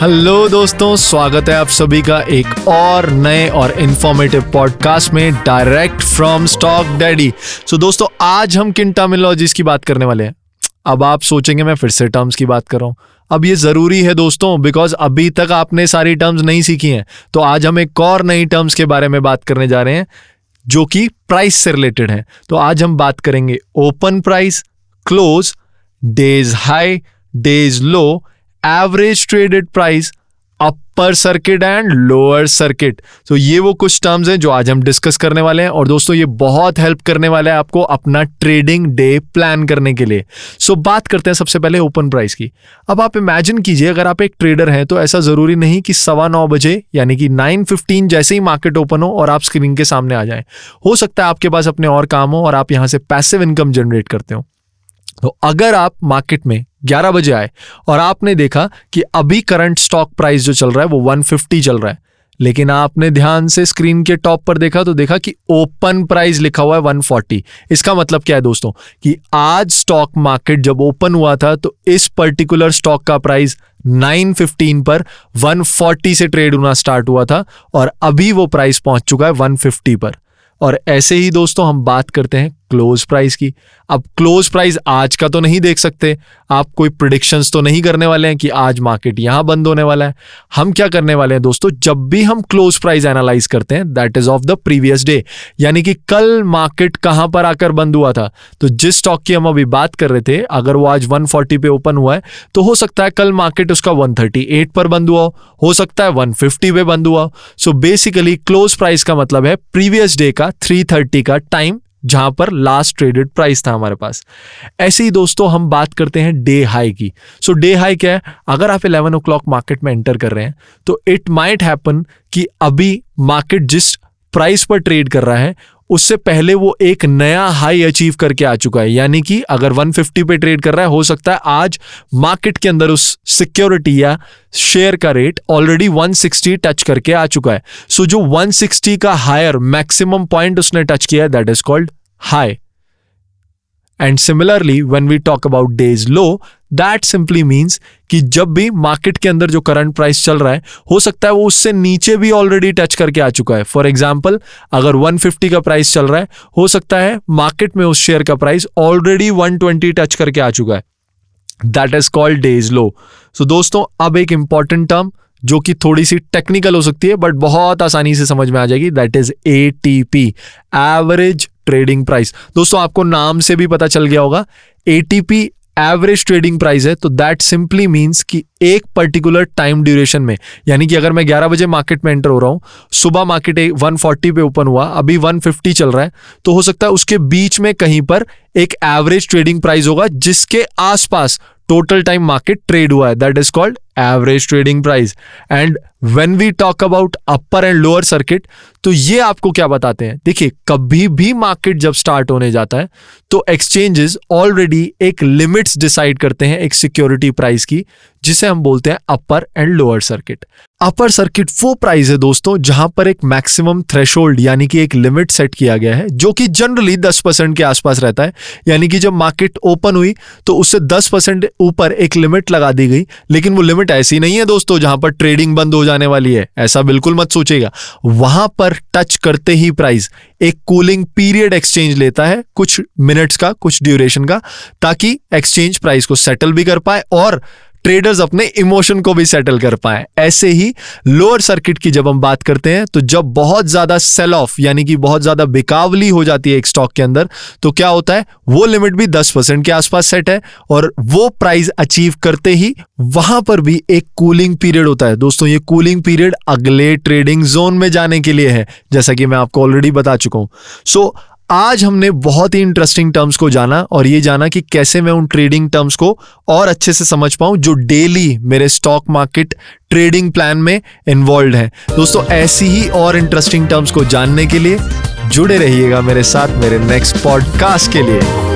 Hello दोस्तों, स्वागत है आप सभी का एक और नए और इन्फॉर्मेटिव पॉडकास्ट में direct from stock daddy so दोस्तों, आज हम किन टर्मिनोलॉजीज की बात करने वाले हैं? अब आप सोचेंगे, मैं फिर से टर्म्स की बात कर रहा हूँ। अब ये ज़रूरी है दोस्तों बिकॉज़ अभी तक आपने सारी टर्म्स नहीं सीखी हैं। तो आज हम एक और नई टर्म्स के बारे में बात करने जा रहे हैं, जो कि प्राइस से रिलेटेड है। तो आज हम बात करेंगे open price close days high days low average traded price upper circuit and lower circuit तो ये वो कुछ टर्म्स हैं जो आज हम डिस्कस करने वाले हैं। और दोस्तों ये बहुत हेल्प करने वाला है आपको अपना ट्रेडिंग डे प्लान करने के लिए। सो so, बात करते हैं सबसे पहले ओपन प्राइस की। अब आप इमेजिन कीजिए अगर आप एक ट्रेडर हैं तो ऐसा ज़रूरी नहीं कि सवा नौ बजे यानी कि नाइन फिफ्टीन जैसे ही मार्केट ओपन हो और आप स्क्रीन के सामने आ जाए। हो सकता है आपके पास अपने और काम हो और आप यहाँ से पैसिव इनकम जनरेट करते हो। तो अगर आप मार्केट में 11 बजे आए और आपने देखा कि अभी करंट स्टॉक प्राइस जो चल रहा है वो 150 चल रहा है। लेकिन आपने ध्यान से स्क्रीन के टॉप पर देखा तो देखा कि ओपन प्राइस लिखा हुआ है 140 इसका मतलब क्या है दोस्तों? कि आज स्टॉक मार्केट जब ओपन हुआ था तो इस पर्टिकुलर स्टॉक का प्राइस 915 पर 140 से ट्रेड होना स्टार्ट हुआ था और अभी वो प्राइस पहुँच चुका है 150 पर। और ऐसे ही दोस्तों हम बात करते हैं क्लोज प्राइस की। अब क्लोज प्राइस आज का तो नहीं देख सकते। आप कोई प्रिडिक्शंस तो नहीं करने वाले हैं कि आज मार्केट यहाँ बंद होने वाला है। हम क्या करने वाले हैं दोस्तों? जब भी हम क्लोज प्राइस एनालाइज करते हैं that is of the previous day यानी कि कल मार्केट कहाँ पर आकर बंद हुआ था? तो जिस स्टॉक की हम अभी बात कर रहे थे, अगर वो आज 140 पे ओपन हुआ है तो हो सकता है कल मार्केट उसका 138 पर बंद हुआ हो। सकता है 150 पे बंद हुआ सो बेसिकली क्लोज प्राइस का मतलब है प्रीवियस डे का 330 का टाइम जहाँ पर लास्ट ट्रेडेड प्राइस था हमारे पास। ऐसे ही दोस्तों हम बात करते हैं डे हाई की। सो डे हाई क्या है? अगर आप इलेवन ओ मार्केट में एंटर कर रहे हैं तो इट माइट हैपन कि अभी मार्केट जिस प्राइस पर ट्रेड कर रहा है उससे पहले वो एक नया हाई अचीव करके आ चुका है। यानी कि अगर 150 पे ट्रेड कर रहा है हो सकता है आज मार्केट के अंदर उस सिक्योरिटी या शेयर का रेट ऑलरेडी 160 टच करके आ चुका है। सो so, जो 160 का हायर मैक्सिमम पॉइंट उसने टच किया है that is called high and similarly when we talk about days low that simply means कि जब भी मार्केट के अंदर जो करंट प्राइस चल रहा है, हो सकता है वो उससे नीचे भी ऑलरेडी टच करके आ चुका है। फॉर एग्ज़ाम्पल अगर 150 का प्राइस चल रहा है, हो सकता है मार्केट में उस शेयर का प्राइस ऑलरेडी 120 टच करके आ चुका है। That is called days low so दोस्तों, अब एक इंपॉर्टेंट टर्म जो कि थोड़ी सी टेक्निकल हो सकती है बट बहुत आसानी से समझ में आ जाएगी that is A T P average trading price. दोस्तों, आपको नाम से भी पता चल गया होगा एटीपी एवरेज ट्रेडिंग प्राइस है तो दैट सिंपली मींस कि एक पर्टिकुलर टाइम ड्यूरेशन में, यानी कि अगर मैं 11 बजे मार्केट में एंटर हो रहा हूँ, सुबह मार्केट 140 पे ओपन हुआ, अभी 150 चल रहा है तो हो सकता है उसके बीच में कहीं पर एक एवरेज ट्रेडिंग प्राइस होगा, जिसके आसपास टोटल टाइम मार्केट ट्रेड हुआ है that is called average trading price and when we talk about upper and lower circuit तो ये आपको क्या बताते हैं? देखिए, कभी भी मार्केट जब स्टार्ट होने जाता है तो एक्सचेंजेस ऑलरेडी एक लिमिट्स डिसाइड करते हैं एक सिक्योरिटी प्राइस की, जिसे हम बोलते हैं upper and lower circuit upper circuit वो प्राइस है दोस्तों, जहाँ पर एक मैक्सिमम थ्रेशोल्ड यानी कि एक लिमिट सेट किया गया है, जो कि जनरली 10 परसेंट के आसपास रहता है। यानी कि जब मार्केट ओपन हुई तो उससे 10 परसेंट ऊपर एक लिमिट लगा दी गई, लेकिन वो लिमिट ऐसी नहीं है दोस्तों जहाँ पर ट्रेडिंग बंद हो जाने वाली है। ऐसा बिल्कुल मत सोचेगा वहाँ पर टच करते ही प्राइस एक कूलिंग पीरियड एक्सचेंज लेता है कुछ मिनट्स का, कुछ ड्यूरेशन का, ताकि एक्सचेंज प्राइस को सेटल भी कर पाए और ट्रेडर्स अपने इमोशन को भी सेटल कर पाए। ऐसे ही लोअर सर्किट की जब हम बात करते हैं तो जब बहुत ज़्यादा सेल ऑफ़ यानी कि बहुत ज़्यादा बिकावली हो जाती है एक स्टॉक के अंदर तो क्या होता है? वो लिमिट भी 10 परसेंट के आसपास सेट है और वो प्राइस अचीव करते ही वहाँ पर भी एक कूलिंग पीरियड होता है। दोस्तों ये कूलिंग पीरियड अगले ट्रेडिंग जोन में जाने के लिए है जैसा कि मैं आपको ऑलरेडी बता चुका हूँ। सो so, आज हमने बहुत ही इंटरेस्टिंग टर्म्स को जाना और ये जाना कि कैसे मैं उन ट्रेडिंग टर्म्स को और अच्छे से समझ पाऊँ जो डेली मेरे स्टॉक मार्केट ट्रेडिंग प्लान में इन्वॉल्व है। दोस्तों, ऐसी ही और इंटरेस्टिंग टर्म्स को जानने के लिए जुड़े रहिएगा मेरे साथ मेरे नेक्स्ट पॉडकास्ट के लिए।